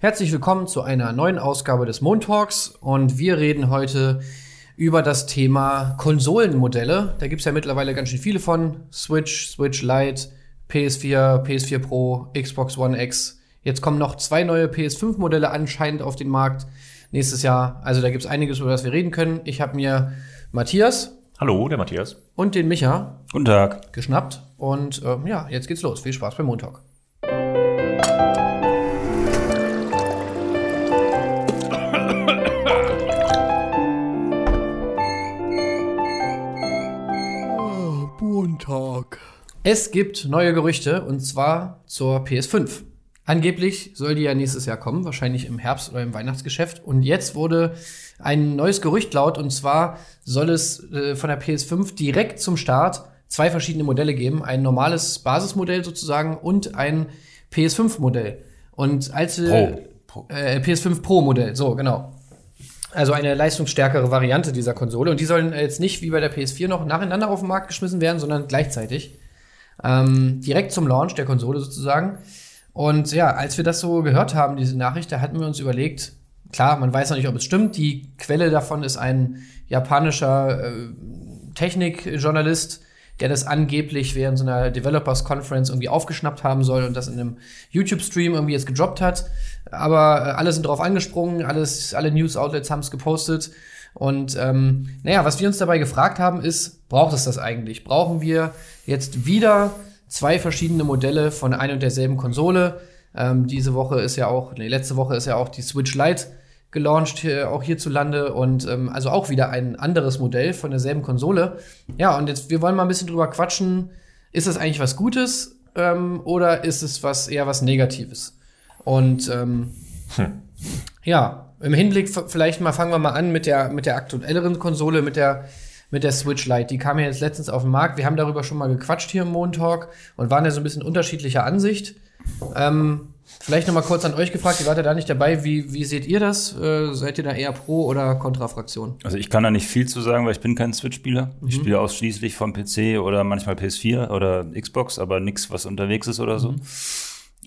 Herzlich willkommen zu einer neuen Ausgabe des Montalks und wir reden heute über das Thema Konsolenmodelle. Da gibt es ja mittlerweile ganz schön viele von. Switch, Switch Lite, PS4, PS4 Pro, Xbox One X. Jetzt kommen noch zwei neue PS5-Modelle anscheinend auf den Markt nächstes Jahr. Also da gibt es einiges, über das wir reden können. Ich habe mir Matthias. Hallo, der Matthias. Und den Micha. Guten Tag. Geschnappt. Und äh, ja, jetzt geht's los. Viel Spaß beim Montag. Es gibt neue Gerüchte und zwar zur PS5. Angeblich soll die ja nächstes Jahr kommen, wahrscheinlich im Herbst oder im Weihnachtsgeschäft. Und jetzt wurde ein neues Gerücht laut und zwar soll es äh, von der PS5 direkt zum Start zwei verschiedene Modelle geben. Ein normales Basismodell sozusagen und ein PS5-Modell. Und als Pro. Pro. Äh, PS5 Pro-Modell, so genau. Also eine leistungsstärkere Variante dieser Konsole. Und die sollen jetzt nicht wie bei der PS4 noch nacheinander auf den Markt geschmissen werden, sondern gleichzeitig. Ähm, direkt zum Launch der Konsole sozusagen. Und ja, als wir das so gehört haben, diese Nachricht, da hatten wir uns überlegt, klar, man weiß noch nicht, ob es stimmt. Die Quelle davon ist ein japanischer äh, Technikjournalist, der das angeblich während so einer Developers Conference irgendwie aufgeschnappt haben soll und das in einem YouTube-Stream irgendwie jetzt gedroppt hat. Aber äh, alle sind drauf angesprungen, alles, alle News-Outlets haben es gepostet. Und ähm, naja, was wir uns dabei gefragt haben, ist, braucht es das eigentlich? Brauchen wir jetzt wieder zwei verschiedene Modelle von ein und derselben Konsole. Ähm, diese Woche ist ja auch, nee, letzte Woche ist ja auch die Switch Lite gelauncht, hier, auch hierzulande und ähm, also auch wieder ein anderes Modell von derselben Konsole. Ja, und jetzt, wir wollen mal ein bisschen drüber quatschen. Ist das eigentlich was Gutes ähm, oder ist es was eher was Negatives? Und ähm, hm. ja, im Hinblick vielleicht mal fangen wir mal an mit der mit der aktuelleren Konsole, mit der mit der Switch Lite. Die kam ja jetzt letztens auf den Markt. Wir haben darüber schon mal gequatscht hier im Montalk und waren ja so ein bisschen unterschiedlicher Ansicht. Ähm, vielleicht noch mal kurz an euch gefragt, ihr wart ja da nicht dabei. Wie, wie seht ihr das? Äh, seid ihr da eher Pro- oder Kontrafraktion? Also ich kann da nicht viel zu sagen, weil ich bin kein Switch-Spieler. Mhm. Ich spiele ausschließlich vom PC oder manchmal PS4 oder Xbox, aber nichts, was unterwegs ist oder so. Mhm.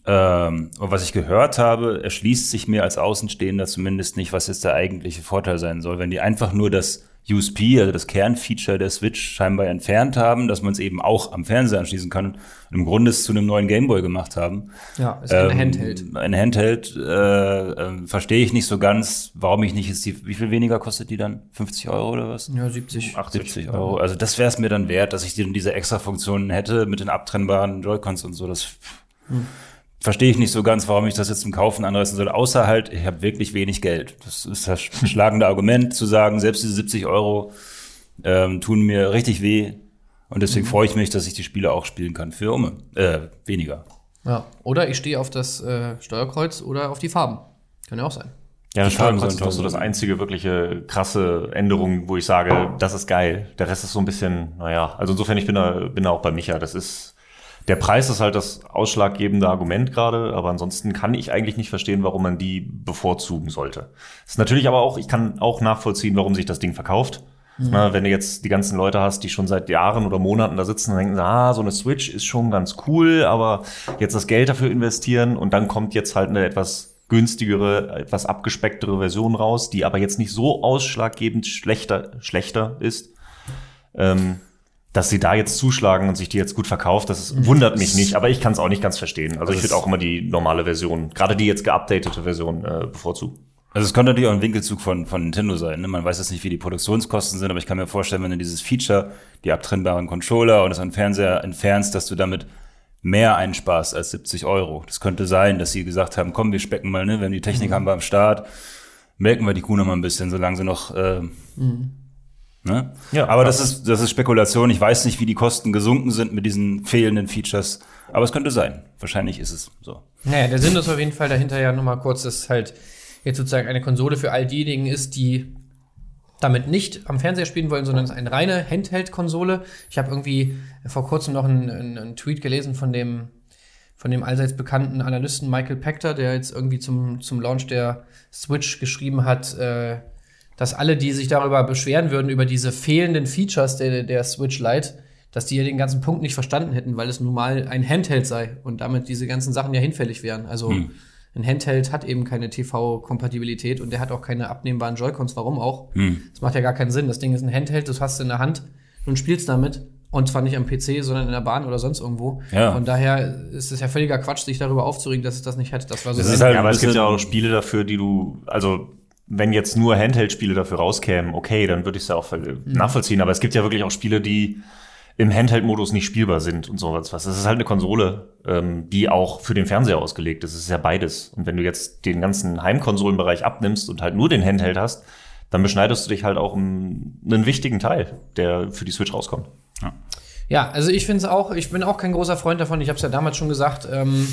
Ähm, und was ich gehört habe, erschließt sich mir als Außenstehender zumindest nicht, was jetzt der eigentliche Vorteil sein soll. Wenn die einfach nur das USP, also das Kernfeature der Switch, scheinbar entfernt haben, dass man es eben auch am Fernseher anschließen kann und im Grunde es zu einem neuen Gameboy gemacht haben. Ja, ist ein ähm, Handheld. Ein Handheld äh, äh, verstehe ich nicht so ganz, warum ich nicht ist die, wie viel weniger kostet die dann? 50 Euro oder was? Ja, 70. 80 70 Euro. Also das wäre es mir dann wert, dass ich diese extra Funktionen hätte mit den abtrennbaren Joy-Cons und so. Das hm verstehe ich nicht so ganz, warum ich das jetzt zum Kaufen anreißen soll, außer halt, ich habe wirklich wenig Geld. Das ist das schlagende Argument, zu sagen, selbst diese 70 Euro ähm, tun mir richtig weh. Und deswegen mhm. freue ich mich, dass ich die Spiele auch spielen kann für um, äh, weniger. Ja, oder ich stehe auf das äh, Steuerkreuz oder auf die Farben. Kann ja auch sein. Ja, das Steuerkreuz ist so das einzige wirkliche krasse Änderung, wo ich sage, das ist geil. Der Rest ist so ein bisschen, naja, also insofern, ich bin da, bin da auch bei Micha. Das ist, der Preis ist halt das ausschlaggebende Argument gerade, aber ansonsten kann ich eigentlich nicht verstehen, warum man die bevorzugen sollte. Ist natürlich aber auch, ich kann auch nachvollziehen, warum sich das Ding verkauft. Mhm. Na, wenn du jetzt die ganzen Leute hast, die schon seit Jahren oder Monaten da sitzen und denken, ah, so eine Switch ist schon ganz cool, aber jetzt das Geld dafür investieren und dann kommt jetzt halt eine etwas günstigere, etwas abgespecktere Version raus, die aber jetzt nicht so ausschlaggebend schlechter, schlechter ist. Ähm, dass sie da jetzt zuschlagen und sich die jetzt gut verkauft, das ist, wundert mich nicht, aber ich kann es auch nicht ganz verstehen. Also ich würde auch immer die normale Version, gerade die jetzt geupdatete Version äh, bevorzugen. Also es könnte natürlich auch ein Winkelzug von, von Nintendo sein. Ne? Man weiß jetzt nicht, wie die Produktionskosten sind, aber ich kann mir vorstellen, wenn du dieses Feature, die abtrennbaren Controller und das an Fernseher entfernst, dass du damit mehr einsparst als 70 Euro. Das könnte sein, dass sie gesagt haben, komm, wir specken mal, ne? wenn die Technik mhm. haben wir am Start, melken wir die Kuh noch mal ein bisschen, solange sie noch äh, mhm Ne? Ja, aber das ist, das ist Spekulation. Ich weiß nicht, wie die Kosten gesunken sind mit diesen fehlenden Features. Aber es könnte sein. Wahrscheinlich ist es so. Naja, der Sinn ist auf jeden Fall dahinter ja nochmal kurz, dass halt jetzt sozusagen eine Konsole für all diejenigen ist, die damit nicht am Fernseher spielen wollen, sondern es ist eine reine Handheld-Konsole. Ich habe irgendwie vor kurzem noch einen, einen, einen, Tweet gelesen von dem, von dem allseits bekannten Analysten Michael Pector, der jetzt irgendwie zum, zum Launch der Switch geschrieben hat, äh, dass alle, die sich darüber beschweren würden, über diese fehlenden Features der, der Switch Lite, dass die ja den ganzen Punkt nicht verstanden hätten, weil es nun mal ein Handheld sei und damit diese ganzen Sachen ja hinfällig wären. Also hm. Ein Handheld hat eben keine TV-Kompatibilität und der hat auch keine abnehmbaren Joy-Cons. Warum auch? Hm. Das macht ja gar keinen Sinn. Das Ding ist ein Handheld, das hast du in der Hand und spielst damit. Und zwar nicht am PC, sondern in der Bahn oder sonst irgendwo. Ja. Von daher ist es ja völliger Quatsch, sich darüber aufzuregen, dass es das nicht hat. Das war so Das ein- ist halt ja, aber es gibt ja auch Spiele dafür, die du, also wenn jetzt nur Handheld-Spiele dafür rauskämen, okay, dann würde ich es ja auch voll- nachvollziehen. Aber es gibt ja wirklich auch Spiele, die im Handheld-Modus nicht spielbar sind und sowas. Was. Das ist halt eine Konsole, ähm, die auch für den Fernseher ausgelegt ist. Es ist ja beides. Und wenn du jetzt den ganzen Heimkonsolenbereich abnimmst und halt nur den Handheld hast, dann beschneidest du dich halt auch um einen wichtigen Teil, der für die Switch rauskommt. Ja, also ich finde es auch, ich bin auch kein großer Freund davon. Ich habe es ja damals schon gesagt. Ähm,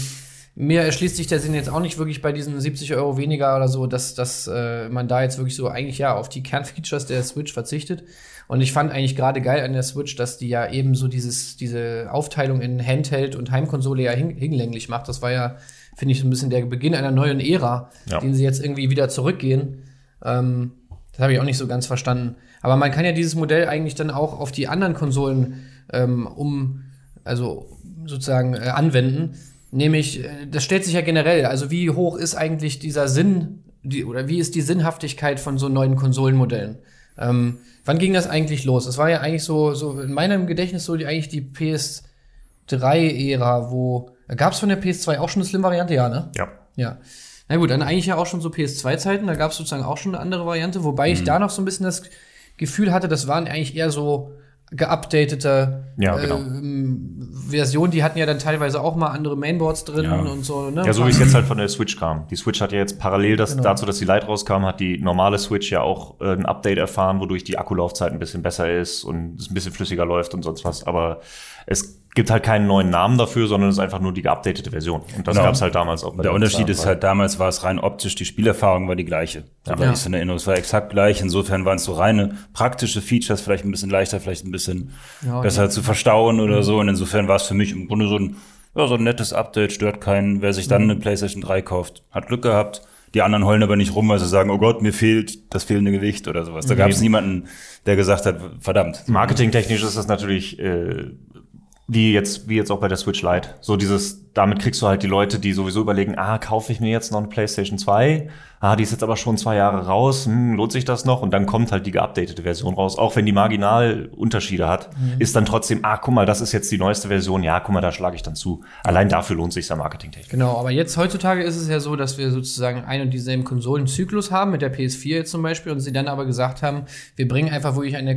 mir erschließt sich der Sinn jetzt auch nicht wirklich bei diesen 70 Euro weniger oder so, dass, dass äh, man da jetzt wirklich so eigentlich ja auf die Kernfeatures der Switch verzichtet. Und ich fand eigentlich gerade geil an der Switch, dass die ja eben so dieses, diese Aufteilung in Handheld und Heimkonsole ja hin, hinlänglich macht. Das war ja, finde ich, so ein bisschen der Beginn einer neuen Ära, Ja. den sie jetzt irgendwie wieder zurückgehen. Ähm, das habe ich auch nicht so ganz verstanden. Aber man kann ja dieses Modell eigentlich dann auch auf die anderen Konsolen ähm, um, also sozusagen äh, anwenden. Nämlich, äh, das stellt sich ja generell, also wie hoch ist eigentlich dieser Sinn, die, oder wie ist die Sinnhaftigkeit von so neuen Konsolenmodellen? Ähm, wann ging das eigentlich los? Es war ja eigentlich so, so in meinem Gedächtnis so die, eigentlich die PS3-Ära, wo gab es von der PS2 auch schon eine Slim-Variante, ja, ne? Ja. Ja. Na gut, dann eigentlich ja auch schon so PS2-Zeiten, da gab es sozusagen auch schon eine andere Variante, wobei Mhm. ich da noch so ein bisschen das Gefühl hatte, das waren eigentlich eher so geupdatete Ja, genau. ähm, Versionen, die hatten ja dann teilweise auch mal andere Mainboards drin Ja. und so, ne? Ja, so wie es jetzt halt von der Switch kam. Die Switch hat ja jetzt parallel das, Genau. dazu, dass die Lite rauskam, hat die normale Switch ja auch äh, ein Update erfahren, wodurch die Akkulaufzeit ein bisschen besser ist und es ein bisschen flüssiger läuft und sonst was. Aber es gibt halt keinen neuen Namen dafür, sondern es ist einfach nur die geupdatete Version. Und das Genau. gab es halt damals auch. bei Der Unterschied ist PS2. halt, damals war es rein optisch, die Spielerfahrung war die gleiche. Ja. war Ja. ich in Erinnerung. Es war exakt gleich. Insofern waren es so reine praktische Features, vielleicht ein bisschen leichter, vielleicht ein bisschen Ja, besser zu verstauen oder so. Und insofern war es für mich im Grunde so ein, ja, so ein nettes Update, stört keinen. Wer sich dann eine PlayStation 3 kauft, hat Glück gehabt. Die anderen heulen aber nicht rum, weil sie sagen, oh Gott, mir fehlt das fehlende Gewicht oder sowas. Da gab es niemanden, der gesagt hat, verdammt. Marketingtechnisch ist das natürlich äh, wie jetzt wie jetzt auch bei der Switch Lite. So dieses damit kriegst du halt die Leute, die sowieso überlegen, ah, kaufe ich mir jetzt noch eine PlayStation 2? Ah, die ist jetzt aber schon zwei Jahre raus. Hm, lohnt sich das noch? Und dann kommt halt die geupdatete Version raus, auch wenn die marginal Unterschiede hat, ist dann trotzdem, ah, guck mal, das ist jetzt die neueste Version. Ja, guck mal, da schlage ich dann zu. Allein dafür lohnt sich ja marketingtechnisch. Genau, aber jetzt heutzutage ist es ja so, dass wir sozusagen ein und dieselben Konsolenzyklus haben, mit der PS4 jetzt zum Beispiel, und sie dann aber gesagt haben, wir bringen einfach wirklich eine,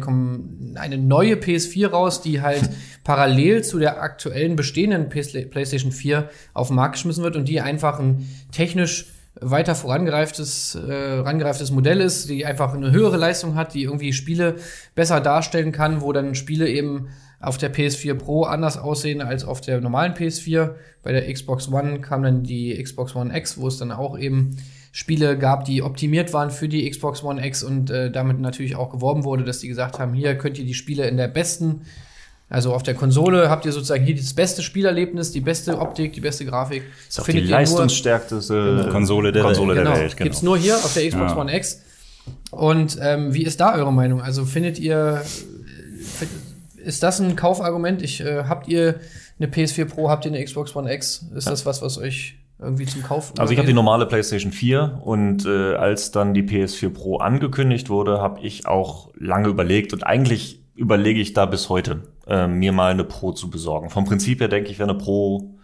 eine neue PS4 raus, die halt parallel zu der aktuellen bestehenden PS PlayStation 4 auf den Markt geschmissen wird und die einfach ein technisch weiter vorangereiftes, äh, rangereiftes Modell ist, die einfach eine höhere Leistung hat, die irgendwie Spiele besser darstellen kann, wo dann Spiele eben auf der PS4 Pro anders aussehen als auf der normalen PS4. Bei der Xbox One kam dann die Xbox One X, wo es dann auch eben Spiele gab, die optimiert waren für die Xbox One X und äh, damit natürlich auch geworben wurde, dass die gesagt haben, hier könnt ihr die Spiele in der besten, also auf der Konsole habt ihr sozusagen hier das beste Spielerlebnis, die beste Optik, die beste Grafik. Ist auch Findet die ihr nur- leistungsstärkste Konsole der Konsole Welt. der genau, Welt. Genau. Gibt's nur hier auf der Xbox Ja. One X. Und ähm, wie ist da eure Meinung? Also findet ihr, äh, ist das ein Kaufargument? Ich, äh, habt ihr eine PS4 Pro, habt ihr eine Xbox One X? Ist das was, was euch irgendwie zum Kauf Also ich habe die normale PlayStation 4 und äh, als dann die PS4 Pro angekündigt wurde, habe ich auch lange überlegt und eigentlich überlege ich da bis heute, äh, mir mal eine Pro zu besorgen. Vom Prinzip her denke ich, wäre eine Pro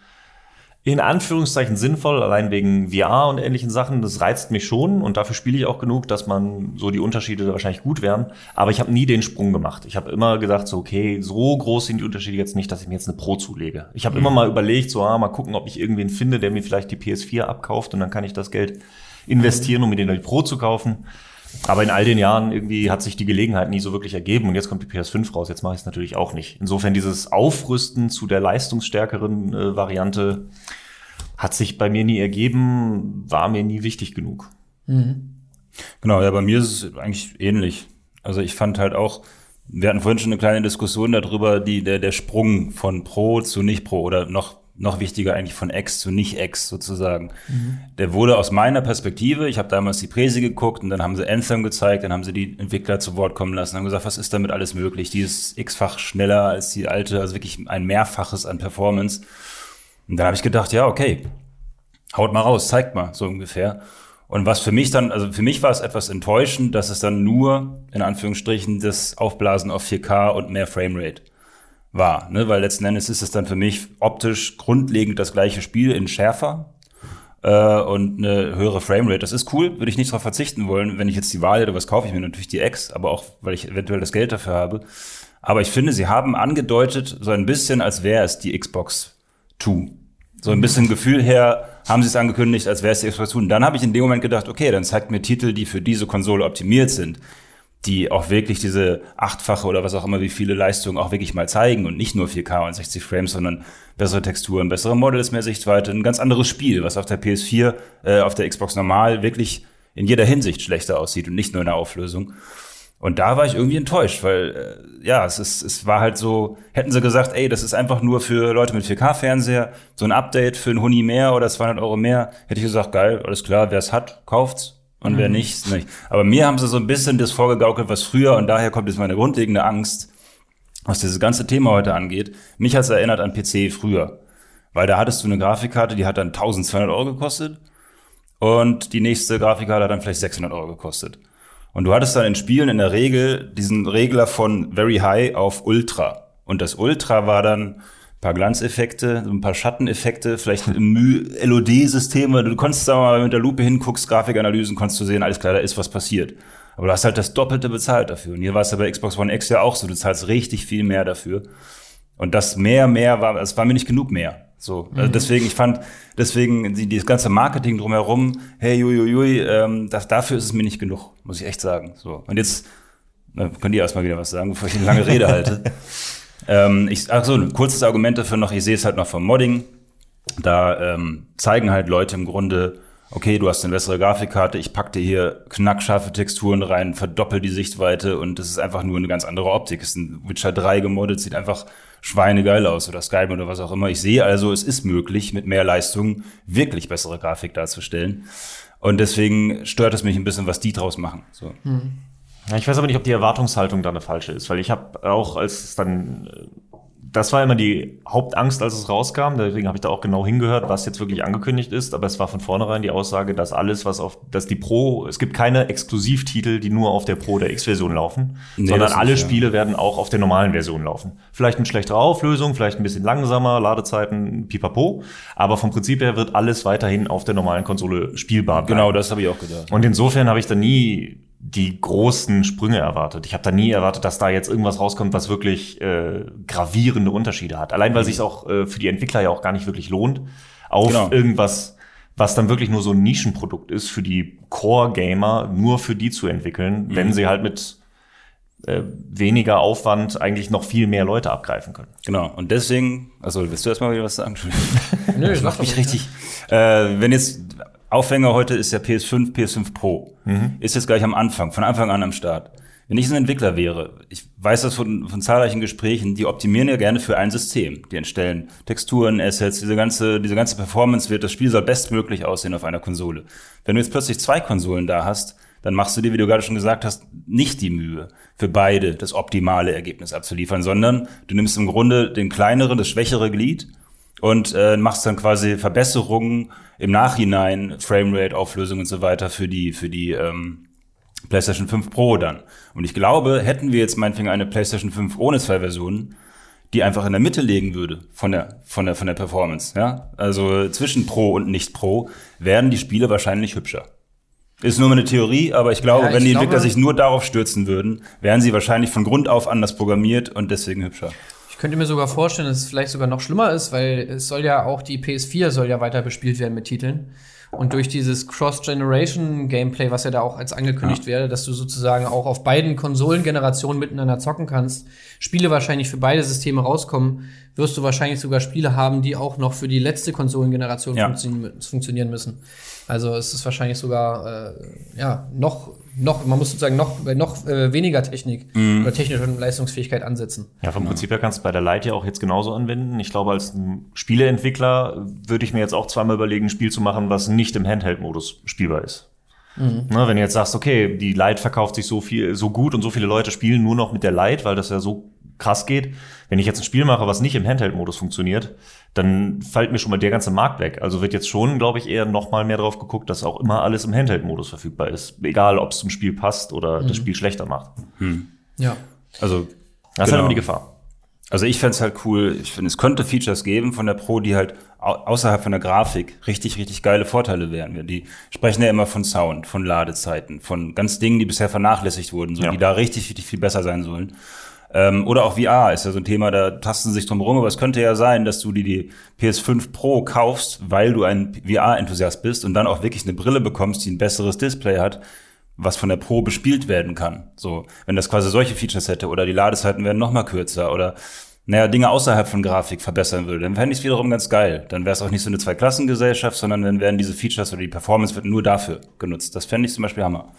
in Anführungszeichen sinnvoll, allein wegen VR und ähnlichen Sachen. Das reizt mich schon und dafür spiele ich auch genug, dass man so die Unterschiede wahrscheinlich gut wären. Aber ich habe nie den Sprung gemacht. Ich habe immer gedacht, so okay, so groß sind die Unterschiede jetzt nicht, dass ich mir jetzt eine Pro zulege. Ich habe immer mal überlegt, so ah, mal gucken, ob ich irgendwen finde, der mir vielleicht die PS4 abkauft und dann kann ich das Geld investieren, um mir den die Pro zu kaufen. Aber in all den Jahren irgendwie hat sich die Gelegenheit nie so wirklich ergeben und jetzt kommt die PS5 raus. Jetzt mache ich es natürlich auch nicht. Insofern dieses Aufrüsten zu der leistungsstärkeren äh, Variante hat sich bei mir nie ergeben, war mir nie wichtig genug. Genau, ja, bei mir ist es eigentlich ähnlich. Also ich fand halt auch, wir hatten vorhin schon eine kleine Diskussion darüber, die, der, der Sprung von Pro zu nicht Pro oder noch, noch wichtiger eigentlich von X zu nicht X sozusagen. Der wurde aus meiner Perspektive, ich habe damals die Präse geguckt und dann haben sie Anthem gezeigt, dann haben sie die Entwickler zu Wort kommen lassen, haben gesagt, was ist damit alles möglich? Die ist x-fach schneller als die alte, also wirklich ein Mehrfaches an Performance. Und dann habe ich gedacht, ja, okay, haut mal raus, zeigt mal, so ungefähr. Und was für mich dann, also für mich war es etwas enttäuschend, dass es dann nur, in Anführungsstrichen, das Aufblasen auf 4K und mehr Framerate war. Ne? Weil letzten Endes ist es dann für mich optisch grundlegend das gleiche Spiel in schärfer äh, und eine höhere Framerate. Das ist cool, würde ich nicht darauf verzichten wollen. Wenn ich jetzt die Wahl hätte, was kaufe ich mir natürlich die X, aber auch, weil ich eventuell das Geld dafür habe. Aber ich finde, sie haben angedeutet, so ein bisschen, als wäre es die Xbox 2. So ein bisschen Gefühl her haben sie es angekündigt, als wäre es die Xbox 2. Und dann habe ich in dem Moment gedacht, okay, dann zeigt mir Titel, die für diese Konsole optimiert sind die auch wirklich diese achtfache oder was auch immer, wie viele Leistungen auch wirklich mal zeigen und nicht nur 4K und 60 Frames, sondern bessere Texturen, bessere Models, mehr Sichtweite, ein ganz anderes Spiel, was auf der PS4, äh, auf der Xbox normal wirklich in jeder Hinsicht schlechter aussieht und nicht nur in der Auflösung. Und da war ich irgendwie enttäuscht, weil äh, ja, es ist, es war halt so, hätten sie gesagt, ey, das ist einfach nur für Leute mit 4K-Fernseher, so ein Update für ein Huni mehr oder 200 Euro mehr, hätte ich gesagt, geil, alles klar, wer es hat, kauft's und mhm. wer nicht, nicht. Aber mir haben sie so ein bisschen das vorgegaukelt, was früher, und daher kommt jetzt meine grundlegende Angst, was dieses ganze Thema heute angeht. Mich hat es erinnert an PC früher. Weil da hattest du eine Grafikkarte, die hat dann 1200 Euro gekostet. Und die nächste Grafikkarte hat dann vielleicht 600 Euro gekostet. Und du hattest dann in Spielen in der Regel diesen Regler von Very High auf Ultra. Und das Ultra war dann paar Glanzeffekte, ein paar Schatteneffekte, vielleicht im LOD-System. Du konntest da mal mit der Lupe hinguckst, Grafikanalysen, konntest du sehen, alles klar, da ist was passiert. Aber du hast halt das Doppelte bezahlt dafür. Und hier war es ja bei Xbox One X ja auch so, du zahlst richtig viel mehr dafür. Und das mehr, mehr war, es war mir nicht genug mehr. So, also mhm. deswegen, ich fand, deswegen die, das ganze Marketing drumherum, hey, juiuiui, ähm, das, dafür ist es mir nicht genug, muss ich echt sagen. So, und jetzt na, könnt ihr erstmal wieder was sagen, bevor ich eine lange Rede halte. Ähm, ich, ach so, ein kurzes Argument dafür noch, ich sehe es halt noch vom Modding. Da ähm, zeigen halt Leute im Grunde, okay, du hast eine bessere Grafikkarte, ich pack dir hier knackscharfe Texturen rein, verdoppel die Sichtweite und das ist einfach nur eine ganz andere Optik. Es ist ein Witcher 3 gemoddet, sieht einfach schweinegeil aus oder Skype oder was auch immer. Ich sehe also, es ist möglich, mit mehr Leistung wirklich bessere Grafik darzustellen. Und deswegen stört es mich ein bisschen, was die draus machen. So. Mhm. Ja, ich weiß aber nicht, ob die Erwartungshaltung da eine falsche ist, weil ich habe auch, als es dann, das war immer die Hauptangst, als es rauskam, deswegen habe ich da auch genau hingehört, was jetzt wirklich angekündigt ist, aber es war von vornherein die Aussage, dass alles, was auf, dass die Pro, es gibt keine Exklusivtitel, die nur auf der Pro der X-Version laufen, nee, sondern alle nicht, Spiele ja. werden auch auf der normalen Version laufen. Vielleicht mit schlechterer Auflösung, vielleicht ein bisschen langsamer, Ladezeiten, pipapo, aber vom Prinzip her wird alles weiterhin auf der normalen Konsole spielbar bleiben. Genau, das habe ich auch gedacht. Und insofern habe ich da nie die großen Sprünge erwartet. Ich habe da nie erwartet, dass da jetzt irgendwas rauskommt, was wirklich äh, gravierende Unterschiede hat. Allein weil mhm. sich auch äh, für die Entwickler ja auch gar nicht wirklich lohnt, auf genau. irgendwas, was dann wirklich nur so ein Nischenprodukt ist, für die Core-Gamer nur für die zu entwickeln, mhm. wenn sie halt mit äh, weniger Aufwand eigentlich noch viel mehr Leute abgreifen können. Genau. Und deswegen, also willst du erstmal wieder was sagen? Nö, ich mach mich richtig. Äh, wenn jetzt Aufhänger heute ist ja PS5, PS5 Pro. Mhm. Ist jetzt gleich am Anfang, von Anfang an am Start. Wenn ich ein Entwickler wäre, ich weiß das von, von zahlreichen Gesprächen, die optimieren ja gerne für ein System. Die entstellen Texturen, Assets, diese ganze, diese ganze Performance wird, das Spiel soll bestmöglich aussehen auf einer Konsole. Wenn du jetzt plötzlich zwei Konsolen da hast, dann machst du dir, wie du gerade schon gesagt hast, nicht die Mühe, für beide das optimale Ergebnis abzuliefern, sondern du nimmst im Grunde den kleineren, das schwächere Glied und äh, machst dann quasi Verbesserungen im Nachhinein, Framerate, Auflösung und so weiter für die, für die ähm, PlayStation 5 Pro dann. Und ich glaube, hätten wir jetzt meinetwegen eine PlayStation 5 ohne zwei Versionen, die einfach in der Mitte legen würde von der, von der, von der Performance, ja. Also zwischen Pro und nicht Pro werden die Spiele wahrscheinlich hübscher. Ist nur eine Theorie, aber ich glaube, ja, ich wenn die glaube, Entwickler sich nur darauf stürzen würden, wären sie wahrscheinlich von Grund auf anders programmiert und deswegen hübscher. Ich könnte mir sogar vorstellen, dass es vielleicht sogar noch schlimmer ist, weil es soll ja auch die PS4 soll ja weiter bespielt werden mit Titeln. Und durch dieses Cross-Generation-Gameplay, was ja da auch als angekündigt ja. werde, dass du sozusagen auch auf beiden Konsolengenerationen miteinander zocken kannst, Spiele wahrscheinlich für beide Systeme rauskommen, wirst du wahrscheinlich sogar Spiele haben, die auch noch für die letzte Konsolengeneration ja. funktionieren müssen. Also es ist wahrscheinlich sogar äh, ja noch noch, man muss sozusagen noch, noch äh, weniger Technik mm. oder technische Leistungsfähigkeit ansetzen. Ja, vom Prinzip her kannst du bei der Light ja auch jetzt genauso anwenden. Ich glaube, als Spieleentwickler würde ich mir jetzt auch zweimal überlegen, ein Spiel zu machen, was nicht im Handheld-Modus spielbar ist. Mhm. Na, wenn du jetzt sagst, okay, die Light verkauft sich so viel, so gut und so viele Leute spielen nur noch mit der Light, weil das ja so krass geht. Wenn ich jetzt ein Spiel mache, was nicht im Handheld-Modus funktioniert, dann fällt mir schon mal der ganze Markt weg. Also wird jetzt schon, glaube ich, eher noch mal mehr drauf geguckt, dass auch immer alles im Handheld-Modus verfügbar ist. Egal, ob es zum Spiel passt oder mhm. das Spiel schlechter macht. Hm. Ja. Also, das genau. ist halt immer die Gefahr. Also ich fände es halt cool, ich finde, es könnte Features geben von der Pro, die halt außerhalb von der Grafik richtig, richtig geile Vorteile wären. Die sprechen ja immer von Sound, von Ladezeiten, von ganz Dingen, die bisher vernachlässigt wurden, so, ja. die da richtig, richtig viel besser sein sollen. Ähm, oder auch VR ist ja so ein Thema, da tasten sich drum rum, aber es könnte ja sein, dass du die, die PS5 Pro kaufst, weil du ein VR-Enthusiast bist und dann auch wirklich eine Brille bekommst, die ein besseres Display hat, was von der Pro bespielt werden kann. So, wenn das quasi solche Features hätte oder die Ladezeiten werden noch mal kürzer oder naja, Dinge außerhalb von Grafik verbessern würde, dann fände ich es wiederum ganz geil. Dann wäre es auch nicht so eine Zweiklassengesellschaft, sondern dann werden diese Features oder die Performance wird nur dafür genutzt. Das fände ich zum Beispiel Hammer.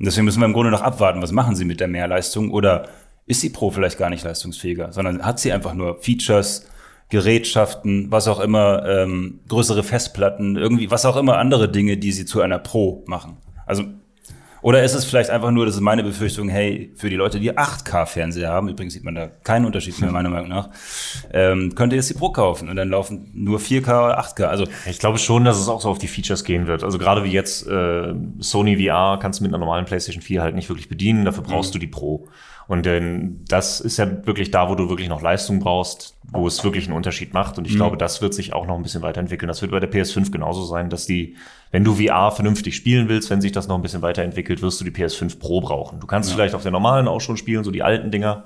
Und deswegen müssen wir im Grunde noch abwarten, was machen sie mit der Mehrleistung oder ist die Pro vielleicht gar nicht leistungsfähiger, sondern hat sie einfach nur Features, Gerätschaften, was auch immer, ähm, größere Festplatten, irgendwie, was auch immer andere Dinge, die sie zu einer Pro machen. Also oder ist es vielleicht einfach nur, das ist meine Befürchtung, hey, für die Leute, die 8K-Fernseher haben, übrigens sieht man da keinen Unterschied mehr, meiner Meinung nach, ähm, könnt ihr jetzt die Pro kaufen und dann laufen nur 4K oder 8K. Also ich glaube schon, dass es auch so auf die Features gehen wird. Also gerade wie jetzt äh, Sony VR kannst du mit einer normalen PlayStation 4 halt nicht wirklich bedienen, dafür brauchst mhm. du die Pro. Und denn das ist ja wirklich da, wo du wirklich noch Leistung brauchst, wo es wirklich einen Unterschied macht. Und ich mhm. glaube, das wird sich auch noch ein bisschen weiterentwickeln. Das wird bei der PS5 genauso sein, dass die, wenn du VR vernünftig spielen willst, wenn sich das noch ein bisschen weiterentwickelt, wirst du die PS5 Pro brauchen. Du kannst ja. vielleicht auf der normalen auch schon spielen, so die alten Dinger.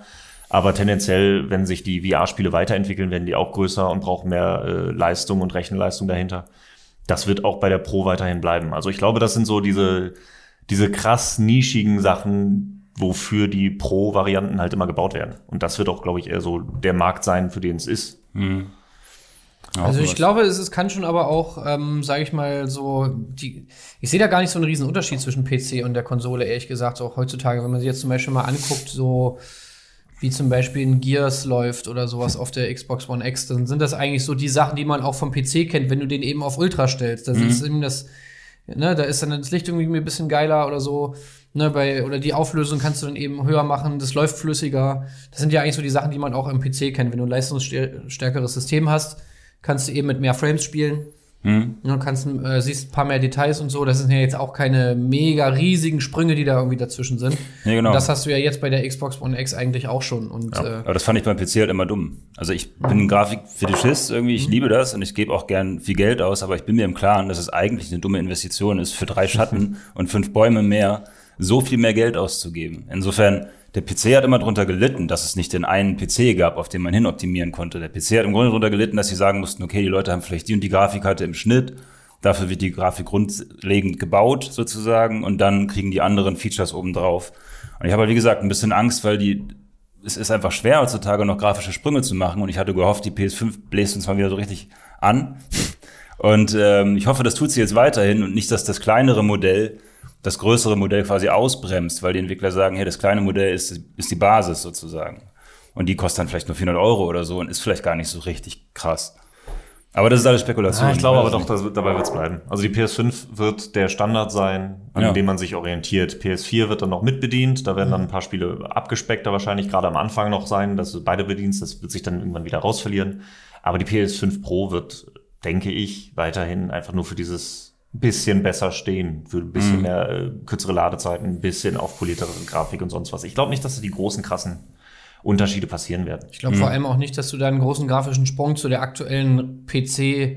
Aber tendenziell, wenn sich die VR-Spiele weiterentwickeln, werden die auch größer und brauchen mehr äh, Leistung und Rechenleistung dahinter. Das wird auch bei der Pro weiterhin bleiben. Also ich glaube, das sind so diese, diese krass nischigen Sachen, wofür die Pro-Varianten halt immer gebaut werden. Und das wird auch, glaube ich, eher so der Markt sein, für den es ist. Mhm. also ich glaube, es, es kann schon aber auch, ähm, sage ich mal, so die. Ich sehe da gar nicht so einen riesen Unterschied zwischen PC und der Konsole, ehrlich gesagt, auch heutzutage, wenn man sich jetzt zum Beispiel mal anguckt, so wie zum Beispiel in Gears läuft oder sowas auf der Xbox One X, dann sind das eigentlich so die Sachen, die man auch vom PC kennt, wenn du den eben auf Ultra stellst. Das mhm. ist eben das, ne, da ist dann das Licht irgendwie ein bisschen geiler oder so. Ne, bei, oder die Auflösung kannst du dann eben höher machen, das läuft flüssiger. Das sind ja eigentlich so die Sachen, die man auch im PC kennt. Wenn du ein leistungsstärkeres System hast, kannst du eben mit mehr Frames spielen. Hm. Du kannst, äh, siehst ein paar mehr Details und so. Das sind ja jetzt auch keine mega riesigen Sprünge, die da irgendwie dazwischen sind. Nee, genau. Und das hast du ja jetzt bei der Xbox One X eigentlich auch schon. Und, ja. äh, Aber das fand ich beim PC halt immer dumm. Also ich bin ein Grafikfetischist irgendwie, ich mhm. liebe das und ich gebe auch gern viel Geld aus, aber ich bin mir im Klaren, dass es eigentlich eine dumme Investition ist, für drei Schatten und fünf Bäume mehr so viel mehr Geld auszugeben. Insofern, der PC hat immer darunter gelitten, dass es nicht den einen PC gab, auf den man hin optimieren konnte. Der PC hat im Grunde darunter gelitten, dass sie sagen mussten, okay, die Leute haben vielleicht die und die Grafikkarte im Schnitt, dafür wird die Grafik grundlegend gebaut sozusagen und dann kriegen die anderen Features obendrauf. Und ich habe, halt, wie gesagt, ein bisschen Angst, weil die es ist einfach schwer heutzutage noch grafische Sprünge zu machen und ich hatte gehofft, die PS5 bläst uns mal wieder so richtig an. Und ähm, ich hoffe, das tut sie jetzt weiterhin und nicht, dass das kleinere Modell das größere Modell quasi ausbremst, weil die Entwickler sagen, hey, das kleine Modell ist, ist die Basis sozusagen. Und die kostet dann vielleicht nur 400 Euro oder so und ist vielleicht gar nicht so richtig krass. Aber das ist alles Spekulation. Ja, ich glaube aber doch, das, dabei wird es bleiben. Also die PS5 wird der Standard sein, an ja. dem man sich orientiert. PS4 wird dann noch mitbedient. Da werden dann ein paar Spiele abgespeckter wahrscheinlich gerade am Anfang noch sein, dass du beide bedienst. Das wird sich dann irgendwann wieder rausverlieren. Aber die PS5 Pro wird, denke ich, weiterhin einfach nur für dieses bisschen besser stehen, für ein bisschen mhm. mehr äh, kürzere Ladezeiten, ein bisschen aufpoliertere Grafik und sonst was. Ich glaube nicht, dass die großen, krassen Unterschiede passieren werden. Ich glaube mhm. vor allem auch nicht, dass du da einen großen grafischen Sprung zu der aktuellen PC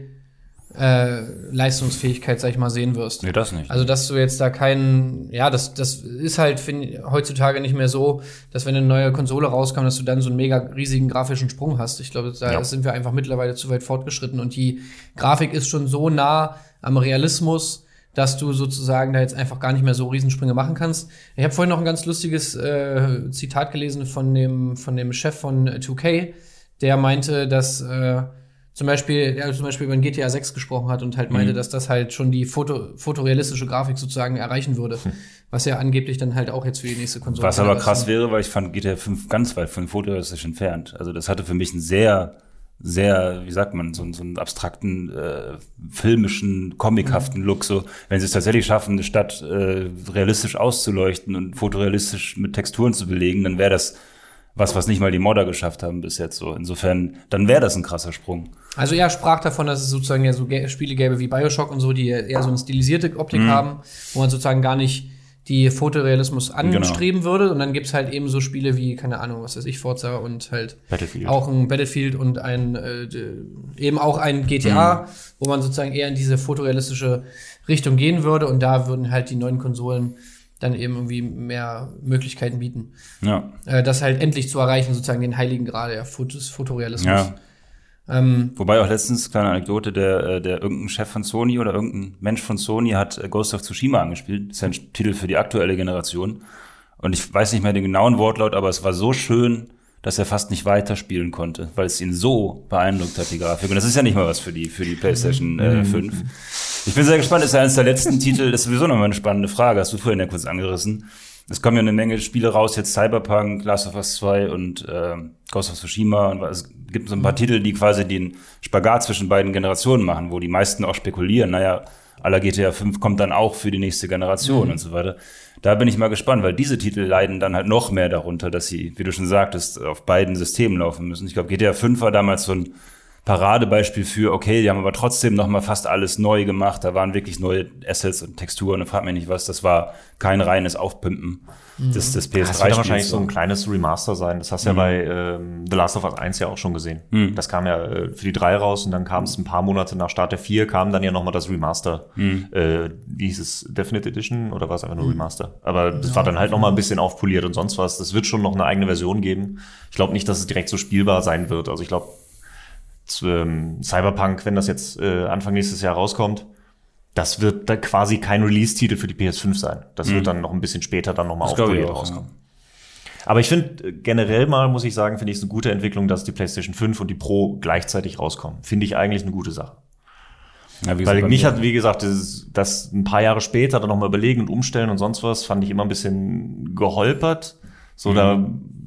äh, Leistungsfähigkeit, sag ich mal, sehen wirst. Nee, das nicht. Also, dass du jetzt da keinen, ja, das, das ist halt find, heutzutage nicht mehr so, dass wenn eine neue Konsole rauskommt, dass du dann so einen mega riesigen grafischen Sprung hast. Ich glaube, da ja. sind wir einfach mittlerweile zu weit fortgeschritten und die Grafik ist schon so nah am Realismus, dass du sozusagen da jetzt einfach gar nicht mehr so Riesensprünge machen kannst. Ich habe vorhin noch ein ganz lustiges äh, Zitat gelesen von dem, von dem Chef von 2K, der meinte, dass äh, zum Beispiel, der zum Beispiel über den GTA 6 gesprochen hat und halt meinte, mhm. dass das halt schon die Foto, fotorealistische Grafik sozusagen erreichen würde. Mhm. Was ja angeblich dann halt auch jetzt für die nächste Konsole. Was aber krass wäre, weil ich fand GTA 5 ganz weit von fotorealistisch entfernt. Also das hatte für mich einen sehr sehr, wie sagt man, so, so einen abstrakten, äh, filmischen, comichaften Look. So, wenn sie es tatsächlich schaffen, eine Stadt äh, realistisch auszuleuchten und fotorealistisch mit Texturen zu belegen, dann wäre das was, was nicht mal die Modder geschafft haben bis jetzt so. Insofern, dann wäre das ein krasser Sprung. Also er sprach davon, dass es sozusagen ja so Spiele gäbe wie Bioshock und so, die eher so eine stilisierte Optik haben, wo man sozusagen gar nicht die Fotorealismus anstreben würde. Und dann gibt's halt eben so Spiele wie, keine Ahnung, was weiß ich, Forza und halt auch ein Battlefield und ein äh, eben auch ein GTA, wo man sozusagen eher in diese fotorealistische Richtung gehen würde. Und da würden halt die neuen Konsolen dann eben irgendwie mehr Möglichkeiten bieten. Ja. Äh, das halt endlich zu erreichen, sozusagen den heiligen Grad der Fotos, Fotorealismus. Ja. Ähm, Wobei auch letztens, kleine Anekdote, der, äh, der irgendein Chef von Sony oder irgendein Mensch von Sony hat äh, Ghost of Tsushima angespielt. Das ist ja ein Titel für die aktuelle Generation. Und ich weiß nicht mehr den genauen Wortlaut, aber es war so schön, dass er fast nicht weiterspielen konnte, weil es ihn so beeindruckt hat, die Grafik. Und das ist ja nicht mal was für die, für die PlayStation äh, 5. Ich bin sehr gespannt, ist ja eines der letzten Titel, das ist sowieso nochmal eine spannende Frage, hast du vorhin ja kurz angerissen. Es kommen ja eine Menge Spiele raus, jetzt Cyberpunk, Last of Us 2 und äh, Ghost of Tsushima. Und es gibt so ein paar Titel, die quasi den Spagat zwischen beiden Generationen machen, wo die meisten auch spekulieren, naja, aller GTA 5 kommt dann auch für die nächste Generation und so weiter. Da bin ich mal gespannt, weil diese Titel leiden dann halt noch mehr darunter, dass sie, wie du schon sagtest, auf beiden Systemen laufen müssen. Ich glaube, GTA 5 war damals so ein Paradebeispiel für, okay, die haben aber trotzdem noch mal fast alles neu gemacht. Da waren wirklich neue Assets und Texturen und frag mich nicht was. Das war kein reines Aufpimpen des, des PS3 Das wird ja wahrscheinlich so ein kleines Remaster sein. Das hast du ja bei ähm, The Last of Us 1 ja auch schon gesehen. Das kam ja äh, für die 3 raus und dann kam es ein paar Monate nach Start der 4, kam dann ja nochmal das Remaster. Äh, wie hieß es? Definite Edition oder war es einfach nur Remaster? Aber das war dann halt nochmal ein bisschen aufpoliert und sonst was. Das wird schon noch eine eigene Version geben. Ich glaube nicht, dass es direkt so spielbar sein wird. Also ich glaube, ähm, Cyberpunk, wenn das jetzt äh, Anfang nächstes Jahr rauskommt, das wird da quasi kein Release-Titel für die PS5 sein. Das wird dann noch ein bisschen später dann nochmal aufpoliert rauskommen. Aber ich finde äh, generell mal, muss ich sagen, finde ich es eine gute Entwicklung, dass die PlayStation 5 und die Pro gleichzeitig rauskommen. Finde ich eigentlich eine gute Sache. Ja, wie Weil gesagt, mich bei hat, wie gesagt, das, das ein paar Jahre später dann nochmal überlegen und umstellen und sonst was, fand ich immer ein bisschen geholpert. So, da,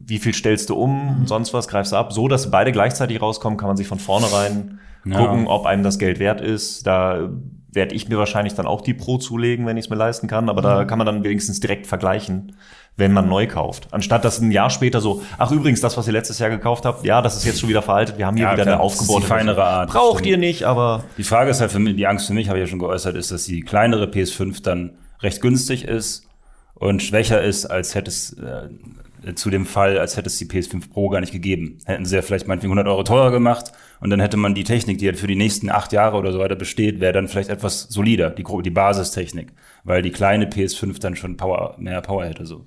wie viel stellst du um und sonst was, greifst du ab. So, dass beide gleichzeitig rauskommen, kann man sich von vornherein Ja. gucken, ob einem das Geld wert ist. Da werde ich mir wahrscheinlich dann auch die Pro zulegen, wenn ich es mir leisten kann. Aber da kann man dann wenigstens direkt vergleichen, wenn man neu kauft. Anstatt dass ein Jahr später so, ach übrigens, das, was ihr letztes Jahr gekauft habt, ja, das ist jetzt schon wieder veraltet. Wir haben hier Ja, wieder klar, eine aufgebaute feinere. Art, Braucht ihr nicht, aber Die Frage ist halt für mich, die Angst für mich, habe ich ja schon geäußert, ist, dass die kleinere PS5 dann recht günstig ist und schwächer ist, als hätte es äh, zu dem Fall, als hätte es die PS5 Pro gar nicht gegeben. Hätten sie ja vielleicht meinetwegen 100 Euro teurer gemacht und dann hätte man die Technik, die halt für die nächsten acht Jahre oder so weiter besteht, wäre dann vielleicht etwas solider, die, die Basistechnik, weil die kleine PS5 dann schon Power, mehr Power hätte. So.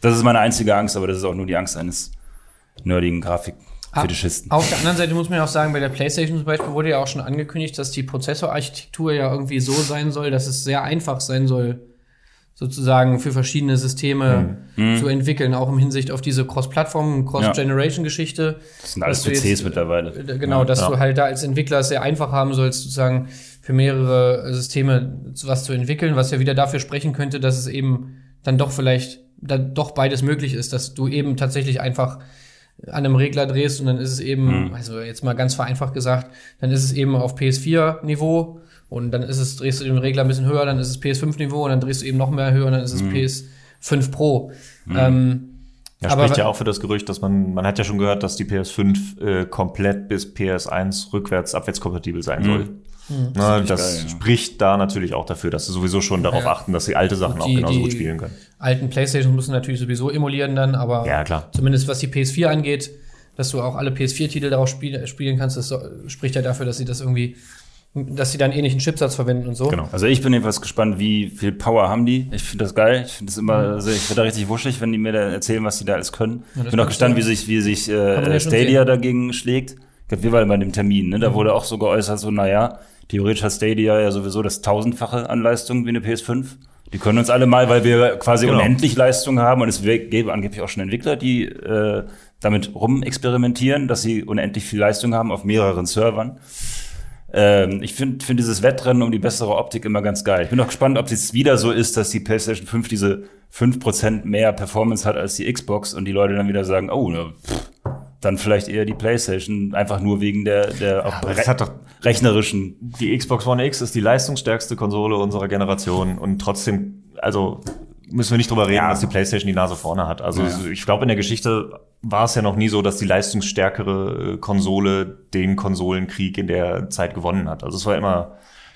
Das ist meine einzige Angst, aber das ist auch nur die Angst eines nerdigen Grafikfetischisten. Auf der anderen Seite muss man ja auch sagen, bei der PlayStation zum Beispiel wurde ja auch schon angekündigt, dass die Prozessorarchitektur ja irgendwie so sein soll, dass es sehr einfach sein soll, sozusagen für verschiedene Systeme Mhm. zu entwickeln, auch im Hinsicht auf diese Cross-Plattform, Cross-Generation-Geschichte. Das sind alles PCs jetzt, mittlerweile. äh, Genau, dass Ja. du halt da als Entwickler es sehr einfach haben sollst, sozusagen für mehrere Systeme was zu entwickeln, was ja wieder dafür sprechen könnte, dass es eben dann doch vielleicht dann doch beides möglich ist, dass du eben tatsächlich einfach an einem Regler drehst und dann ist es eben, also jetzt mal ganz vereinfacht gesagt, dann ist es eben auf PS4-Niveau und dann ist es, drehst du den Regler ein bisschen höher, dann ist es PS5-Niveau und dann drehst du eben noch mehr höher und dann ist es PS5 Pro. Ähm, Ja, Aber- spricht ja auch für das Gerücht, dass man, man hat ja schon gehört, dass die PS5 äh, komplett bis PS1 rückwärts, abwärts kompatibel sein soll. Na, das geil, ja. spricht da natürlich auch dafür, dass sie sowieso schon darauf Ja. achten, dass sie alte Sachen Und auch die- genauso die- gut spielen können. alten Playstations müssen natürlich sowieso emulieren dann, aber Ja, klar. zumindest was die PS4 angeht, dass du auch alle PS4-Titel darauf spiel spielen kannst, das so, spricht ja dafür, dass sie das irgendwie, dass sie dann ähnlichen Chipsatz verwenden und so. Genau. Also ich bin jedenfalls gespannt, wie viel Power haben die. Ich finde das geil. Ich finde das immer, also ich werde da richtig wuschig, wenn die mir da erzählen, was die da alles können. das ich bin auch gespannt, wie sich, wie sich ja äh, Stadia sehen. dagegen schlägt. Ich glaube, wir waren bei dem Termin, ne? Da Mhm. wurde auch so geäußert, so, naja, theoretisch hat Stadia ja sowieso das tausendfache an Leistung wie eine PS5. Die können uns alle mal, weil wir quasi Genau. unendlich Leistung haben und es gäbe angeblich auch schon Entwickler, die äh, damit rumexperimentieren, dass sie unendlich viel Leistung haben auf mehreren Servern. Ähm, ich finde find dieses Wettrennen um die bessere Optik immer ganz geil. Ich bin auch gespannt, ob es jetzt wieder so ist, dass die PlayStation 5 diese 5% mehr Performance hat als die Xbox und die Leute dann wieder sagen, oh, na, pff, dann vielleicht eher die PlayStation, einfach nur wegen der, der auch das re rechnerischen. Die Xbox One X ist die leistungsstärkste Konsole unserer Generation und trotzdem, also müssen wir nicht drüber reden, Ja. dass die PlayStation die Nase vorne hat. Also Ja. ich glaube, in der Geschichte war es ja noch nie so, dass die leistungsstärkere äh, Konsole den Konsolenkrieg in der Zeit gewonnen hat. Also es war immer,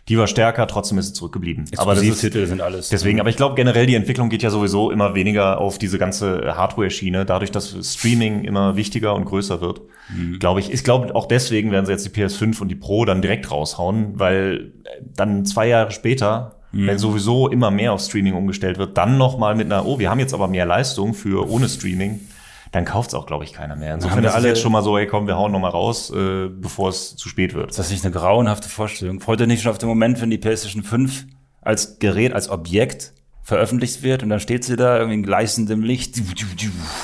die war stärker, trotzdem ist sie zurückgeblieben. Aber das ist, Exklusivtitel sind alles. Deswegen, aber ich glaube generell, die Entwicklung geht ja sowieso immer weniger auf diese ganze Hardware-Schiene. Dadurch, dass Streaming immer wichtiger und größer wird, glaube ich. Ich glaube, auch deswegen werden sie jetzt die PS5 und die Pro dann direkt raushauen, weil dann zwei Jahre später, wenn sowieso immer mehr auf Streaming umgestellt wird, dann noch mal mit einer, oh, wir haben jetzt aber mehr Leistung für ohne Streaming, dann kauft's auch, glaube ich, keiner mehr. Insofern ist es alle- jetzt schon mal so, ey, komm, wir hauen noch mal raus, äh, bevor es zu spät wird. Ist das nicht eine grauenhafte Vorstellung? Freut ihr nicht schon auf den Moment, wenn die PlayStation 5 als Gerät, als Objekt veröffentlicht wird und dann steht sie da irgendwie in gleißendem Licht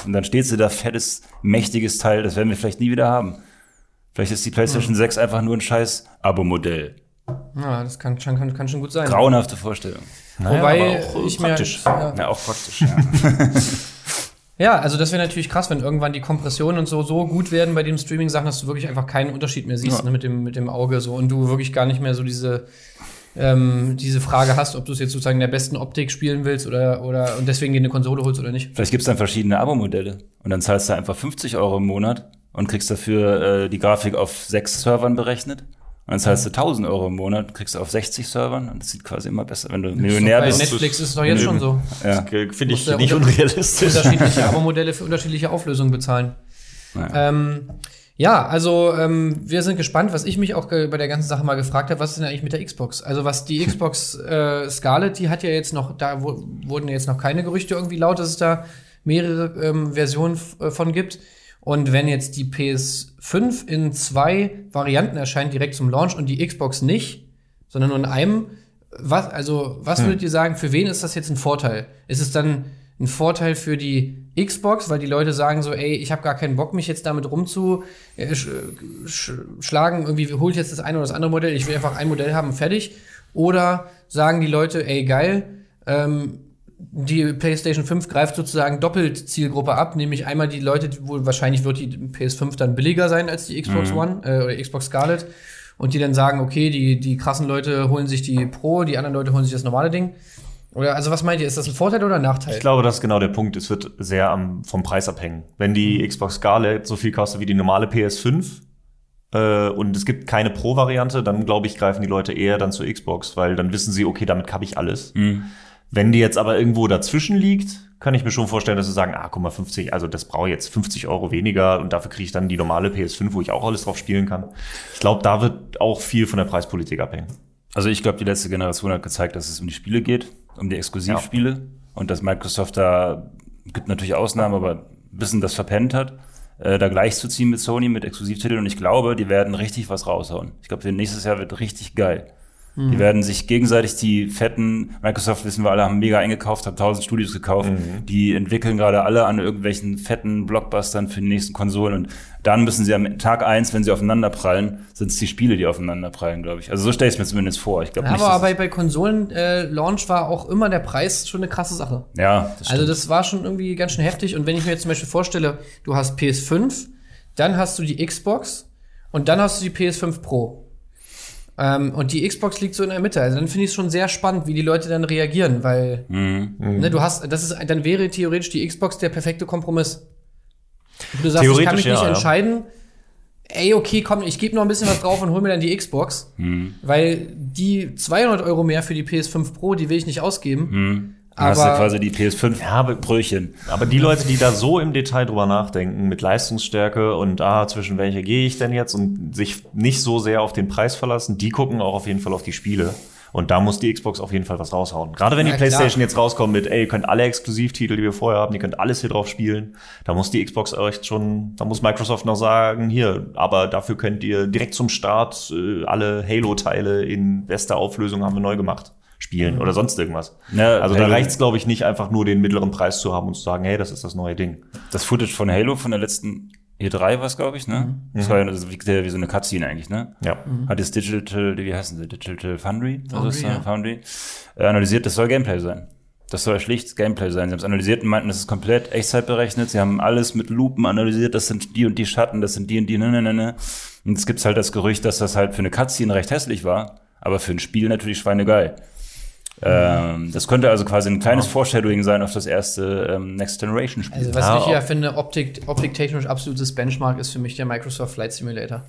und dann steht sie da fettes, mächtiges Teil, das werden wir vielleicht nie wieder haben. Vielleicht ist die PlayStation 6 einfach nur ein scheiß Abo-Modell. Ja, das kann, kann, kann, kann schon gut sein. Grauenhafte Vorstellung. Naja, Wobei aber auch, äh, ich praktisch. mir. Ja. Ja, auch praktisch. Ja. Ja, also das wäre natürlich krass, wenn irgendwann die Kompressionen und so so gut werden bei den Streaming-Sachen, dass du wirklich einfach keinen Unterschied mehr siehst Ja. ne, mit, dem, mit dem Auge so und du wirklich gar nicht mehr so diese, ähm, diese Frage hast, ob du es jetzt sozusagen in der besten Optik spielen willst oder, oder und deswegen dir eine Konsole holst oder nicht. Vielleicht gibt's dann verschiedene Abo-Modelle und dann zahlst du einfach 50 Euro im Monat und kriegst dafür äh, die Grafik auf sechs Servern berechnet. Und dann zahlst du 1000 Euro im Monat, kriegst du auf 60 Servern und das sieht quasi immer besser. Wenn du Millionär Bei bist, Netflix ist es doch jetzt schon so. ja. Finde ich nicht unter- unrealistisch. Unterschiedliche Abo-Modelle für unterschiedliche Auflösungen bezahlen. Naja. Ähm, ja, also ähm, wir sind gespannt, was ich mich auch bei der ganzen Sache mal gefragt habe, was ist denn eigentlich mit der Xbox? Also was die Xbox äh, Scarlett, die hat ja jetzt noch, da wurden jetzt noch keine Gerüchte irgendwie laut, dass es da mehrere ähm, Versionen äh, von gibt. Und wenn jetzt die PS5 in zwei Varianten erscheint, direkt zum Launch und die Xbox nicht, sondern nur in einem, was, also, was würdet ihr sagen, für wen ist das jetzt ein Vorteil? Ist es dann ein Vorteil für die Xbox, weil die Leute sagen so, ey, ich habe gar keinen Bock, mich jetzt damit rumzuschlagen, irgendwie hol ich jetzt das eine oder das andere Modell, ich will einfach ein Modell haben, fertig. Oder sagen die Leute, ey, geil, ähm, die PlayStation 5 greift sozusagen doppelt Zielgruppe ab, nämlich einmal die Leute, die wohl wahrscheinlich wird die PS5 dann billiger sein als die Xbox One äh, oder Xbox Scarlett und die dann sagen, okay, die, die krassen Leute holen sich die Pro, die anderen Leute holen sich das normale Ding. Oder also was meint ihr, ist das ein Vorteil oder ein Nachteil? Ich glaube, das ist genau der Punkt. Es wird sehr am, vom Preis abhängen. Wenn die Xbox Scarlett so viel kostet wie die normale PS5 äh, und es gibt keine Pro-Variante, dann glaube ich, greifen die Leute eher dann zur Xbox, weil dann wissen sie, okay, damit habe ich alles. Wenn die jetzt aber irgendwo dazwischen liegt, kann ich mir schon vorstellen, dass sie sagen, ah, guck mal, 50, also das brauche ich jetzt 50 Euro weniger und dafür kriege ich dann die normale PS5, wo ich auch alles drauf spielen kann. Ich glaube, da wird auch viel von der Preispolitik abhängen. Also ich glaube, die letzte Generation hat gezeigt, dass es um die Spiele geht, um die Exklusivspiele und dass Microsoft da, gibt natürlich Ausnahmen, aber ein bisschen das verpennt hat, äh, da gleichzuziehen mit Sony, mit Exklusivtiteln und ich glaube, die werden richtig was raushauen. Ich glaube, nächstes Jahr wird richtig geil. Die werden sich gegenseitig die fetten, Microsoft wissen wir alle, haben mega eingekauft, haben tausend Studios gekauft, die entwickeln gerade alle an irgendwelchen fetten Blockbustern für die nächsten Konsolen und dann müssen sie am Tag eins, wenn sie aufeinander prallen, sind es die Spiele, die aufeinander prallen, glaube ich. Also so stelle ich es mir zumindest vor. Ich glaube Ja, nicht, aber bei, bei Konsolen-Launch war auch immer der Preis schon eine krasse Sache. ja, das Also das war schon irgendwie ganz schön heftig. Und wenn ich mir jetzt zum Beispiel vorstelle, du hast PS5, dann hast du die Xbox und dann hast du die PS5 Pro. Ähm, und die Xbox liegt so in der Mitte. Also dann finde ich es schon sehr spannend, wie die Leute dann reagieren, weil Mhm. ne, du hast, das ist, dann wäre theoretisch die Xbox der perfekte Kompromiss. Du sagst, ich kann mich nicht ja, ja. entscheiden. Ey, okay, komm, ich gebe noch ein bisschen was drauf und hol mir dann die Xbox, Mhm. weil die 200 Euro mehr für die PS5 Pro, die will ich nicht ausgeben. Mhm. Dann hast du Aber quasi die PS5 Ja, aber Brötchen. Aber die Leute, die da so im Detail drüber nachdenken, mit Leistungsstärke und ah, zwischen welche gehe ich denn jetzt und sich nicht so sehr auf den Preis verlassen, die gucken auch auf jeden Fall auf die Spiele. Und da muss die Xbox auf jeden Fall was raushauen. Gerade wenn Ja, die klar. PlayStation jetzt rauskommt mit, ey, ihr könnt alle Exklusivtitel, die wir vorher haben, ihr könnt alles hier drauf spielen, da muss die Xbox echt schon, da muss Microsoft noch sagen, hier, aber dafür könnt ihr direkt zum Start äh, alle Halo-Teile in bester Auflösung haben wir neu gemacht spielen oder sonst irgendwas. Ja, also da Halo- reicht's glaube ich, nicht einfach nur den mittleren Preis zu haben und zu sagen, hey, das ist das neue Ding. Das Footage von Halo von der letzten E3 war es, glaube ich, ne? Das war ja das ja wie so eine Cutscene eigentlich, ne? Ja. Hat das Digital, wie heißen sie? Digital Foundry? Mhm. Foundry, das, ja. Foundry. Äh, analysiert, das soll Gameplay sein. Das soll schlicht Gameplay sein. Sie haben es analysiert und meinten, das ist komplett Echtzeit berechnet. Sie haben alles mit Lupen analysiert. Das sind die und die Schatten, das sind die und die, ne, ne, ne, ne. Und es gibt halt das Gerücht, dass das halt für eine Cutscene recht hässlich war, aber für ein Spiel natürlich schweinegeil. Ähm, das könnte also quasi ein kleines Foreshadowing sein auf das erste ähm, Next Generation Spiel. Also, was Ja, ich ja finde, Optik, optiktechnisch absolutes Benchmark ist für mich der Microsoft Flight Simulator.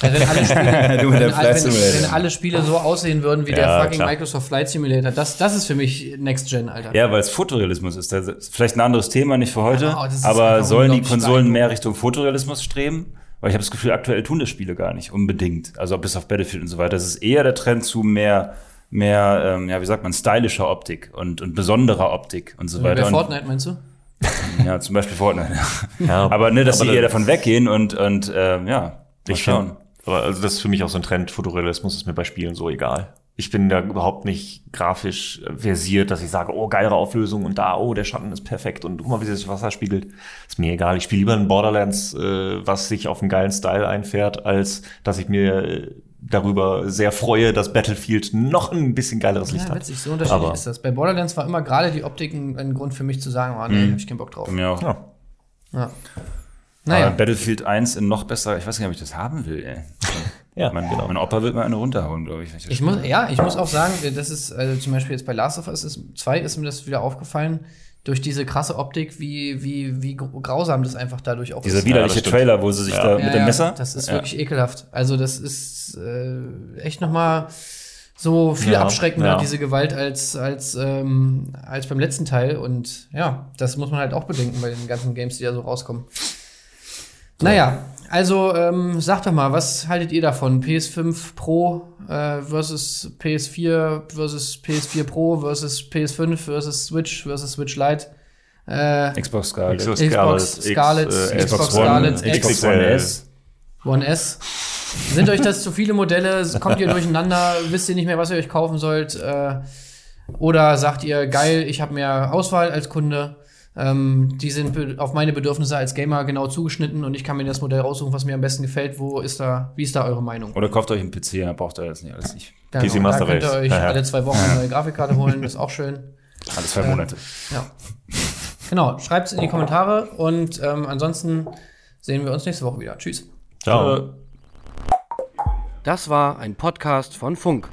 Wenn, alle Spiele, Du mit der wenn, Flight wenn, Simulator. wenn alle Spiele so aussehen würden wie der Ja, fucking klar. Microsoft Flight Simulator, das, das ist für mich Next Gen, Alter. Ja, weil es Fotorealismus ist. Das ist vielleicht ein anderes Thema, nicht für heute. Das ist aber sollen die Konsolen mehr Richtung Fotorealismus streben? Weil ich habe das Gefühl, aktuell tun das Spiele gar nicht unbedingt. Also bis auf Battlefield und so weiter. Es ist eher der Trend zu mehr, mehr, ähm, ja, wie sagt man, stylischer Optik und, und besonderer Optik und so Bei weiter. Und, Fortnite meinst du? ja, zum Beispiel Fortnite. Ja, aber ne, dass aber sie eher davon weggehen und, und ähm, ja, Ich schauen. Aber also das ist für mich auch so ein Trend. Fotorealismus ist mir bei Spielen so egal. Ich bin da überhaupt nicht grafisch versiert, dass ich sage, oh, geile Auflösung und da, oh, der Schatten ist perfekt und guck mal, wie sich das Wasser spiegelt. Ist mir egal. Ich spiele lieber ein Borderlands, äh, was sich auf einen geilen Style einfährt, als dass ich mir äh, darüber sehr freue, dass Battlefield noch ein bisschen geiles Licht Ja, hat. witzig, so unterschiedlich Aber- ist das. Bei Borderlands war immer gerade die Optik ein, Grund für mich zu sagen, oh nee, hab ich keinen Bock drauf. Bei mir auch. Ja. Ja. Aber Naja, Battlefield 1 in noch besser, ich weiß nicht, ob ich das haben will, ey. Ja, mein, genau. mein Opa wird mal eine runterhauen, glaube ich. wenn das ich muss, ja, ich muss auch sagen, das ist, also zum Beispiel jetzt bei Last of Us 2 ist mir das wieder aufgefallen, durch diese krasse Optik, wie, wie, wie gr- grausam das einfach dadurch auch Dieser ist. widerliche das stimmt. Trailer, wo sie sich Ja. da Ja, mit dem ja, Messer. Das ist Ja. wirklich ekelhaft. Also, das ist äh, echt noch mal so viel Ja, abschreckender, ja. diese Gewalt, als, als, ähm, als beim letzten Teil. Und ja, das muss man halt auch bedenken bei den ganzen Games, die da so rauskommen. Naja, also ähm, sagt doch mal, was haltet ihr davon? PS5 Pro äh, versus PS4 versus PS4 Pro versus PS5 versus Switch versus Switch Lite? Äh, Xbox Scarlet. Xbox Xbox Scarlet, X, äh, Xbox Xbox Scarlet, Xbox One S. One S. Sind euch das zu viele Modelle? Kommt ihr durcheinander? Wisst ihr nicht mehr, was ihr euch kaufen sollt? Äh, oder sagt ihr, geil, ich habe mehr Auswahl als Kunde? Ähm, die sind auf meine Bedürfnisse als Gamer genau zugeschnitten und ich kann mir das Modell raussuchen, was mir am besten gefällt. Wo ist da, wie ist da eure Meinung? Oder kauft euch einen PC, dann braucht ihr das nicht alles nicht. Da, PC Master da könnt ihr Race. euch Ja, ja. alle zwei Wochen eine neue Grafikkarte holen, ist auch schön. Alle zwei Monate. Ja. Genau, schreibt es in die Kommentare und ähm, ansonsten sehen wir uns nächste Woche wieder. Tschüss. Ciao. Das war ein Podcast von Funk.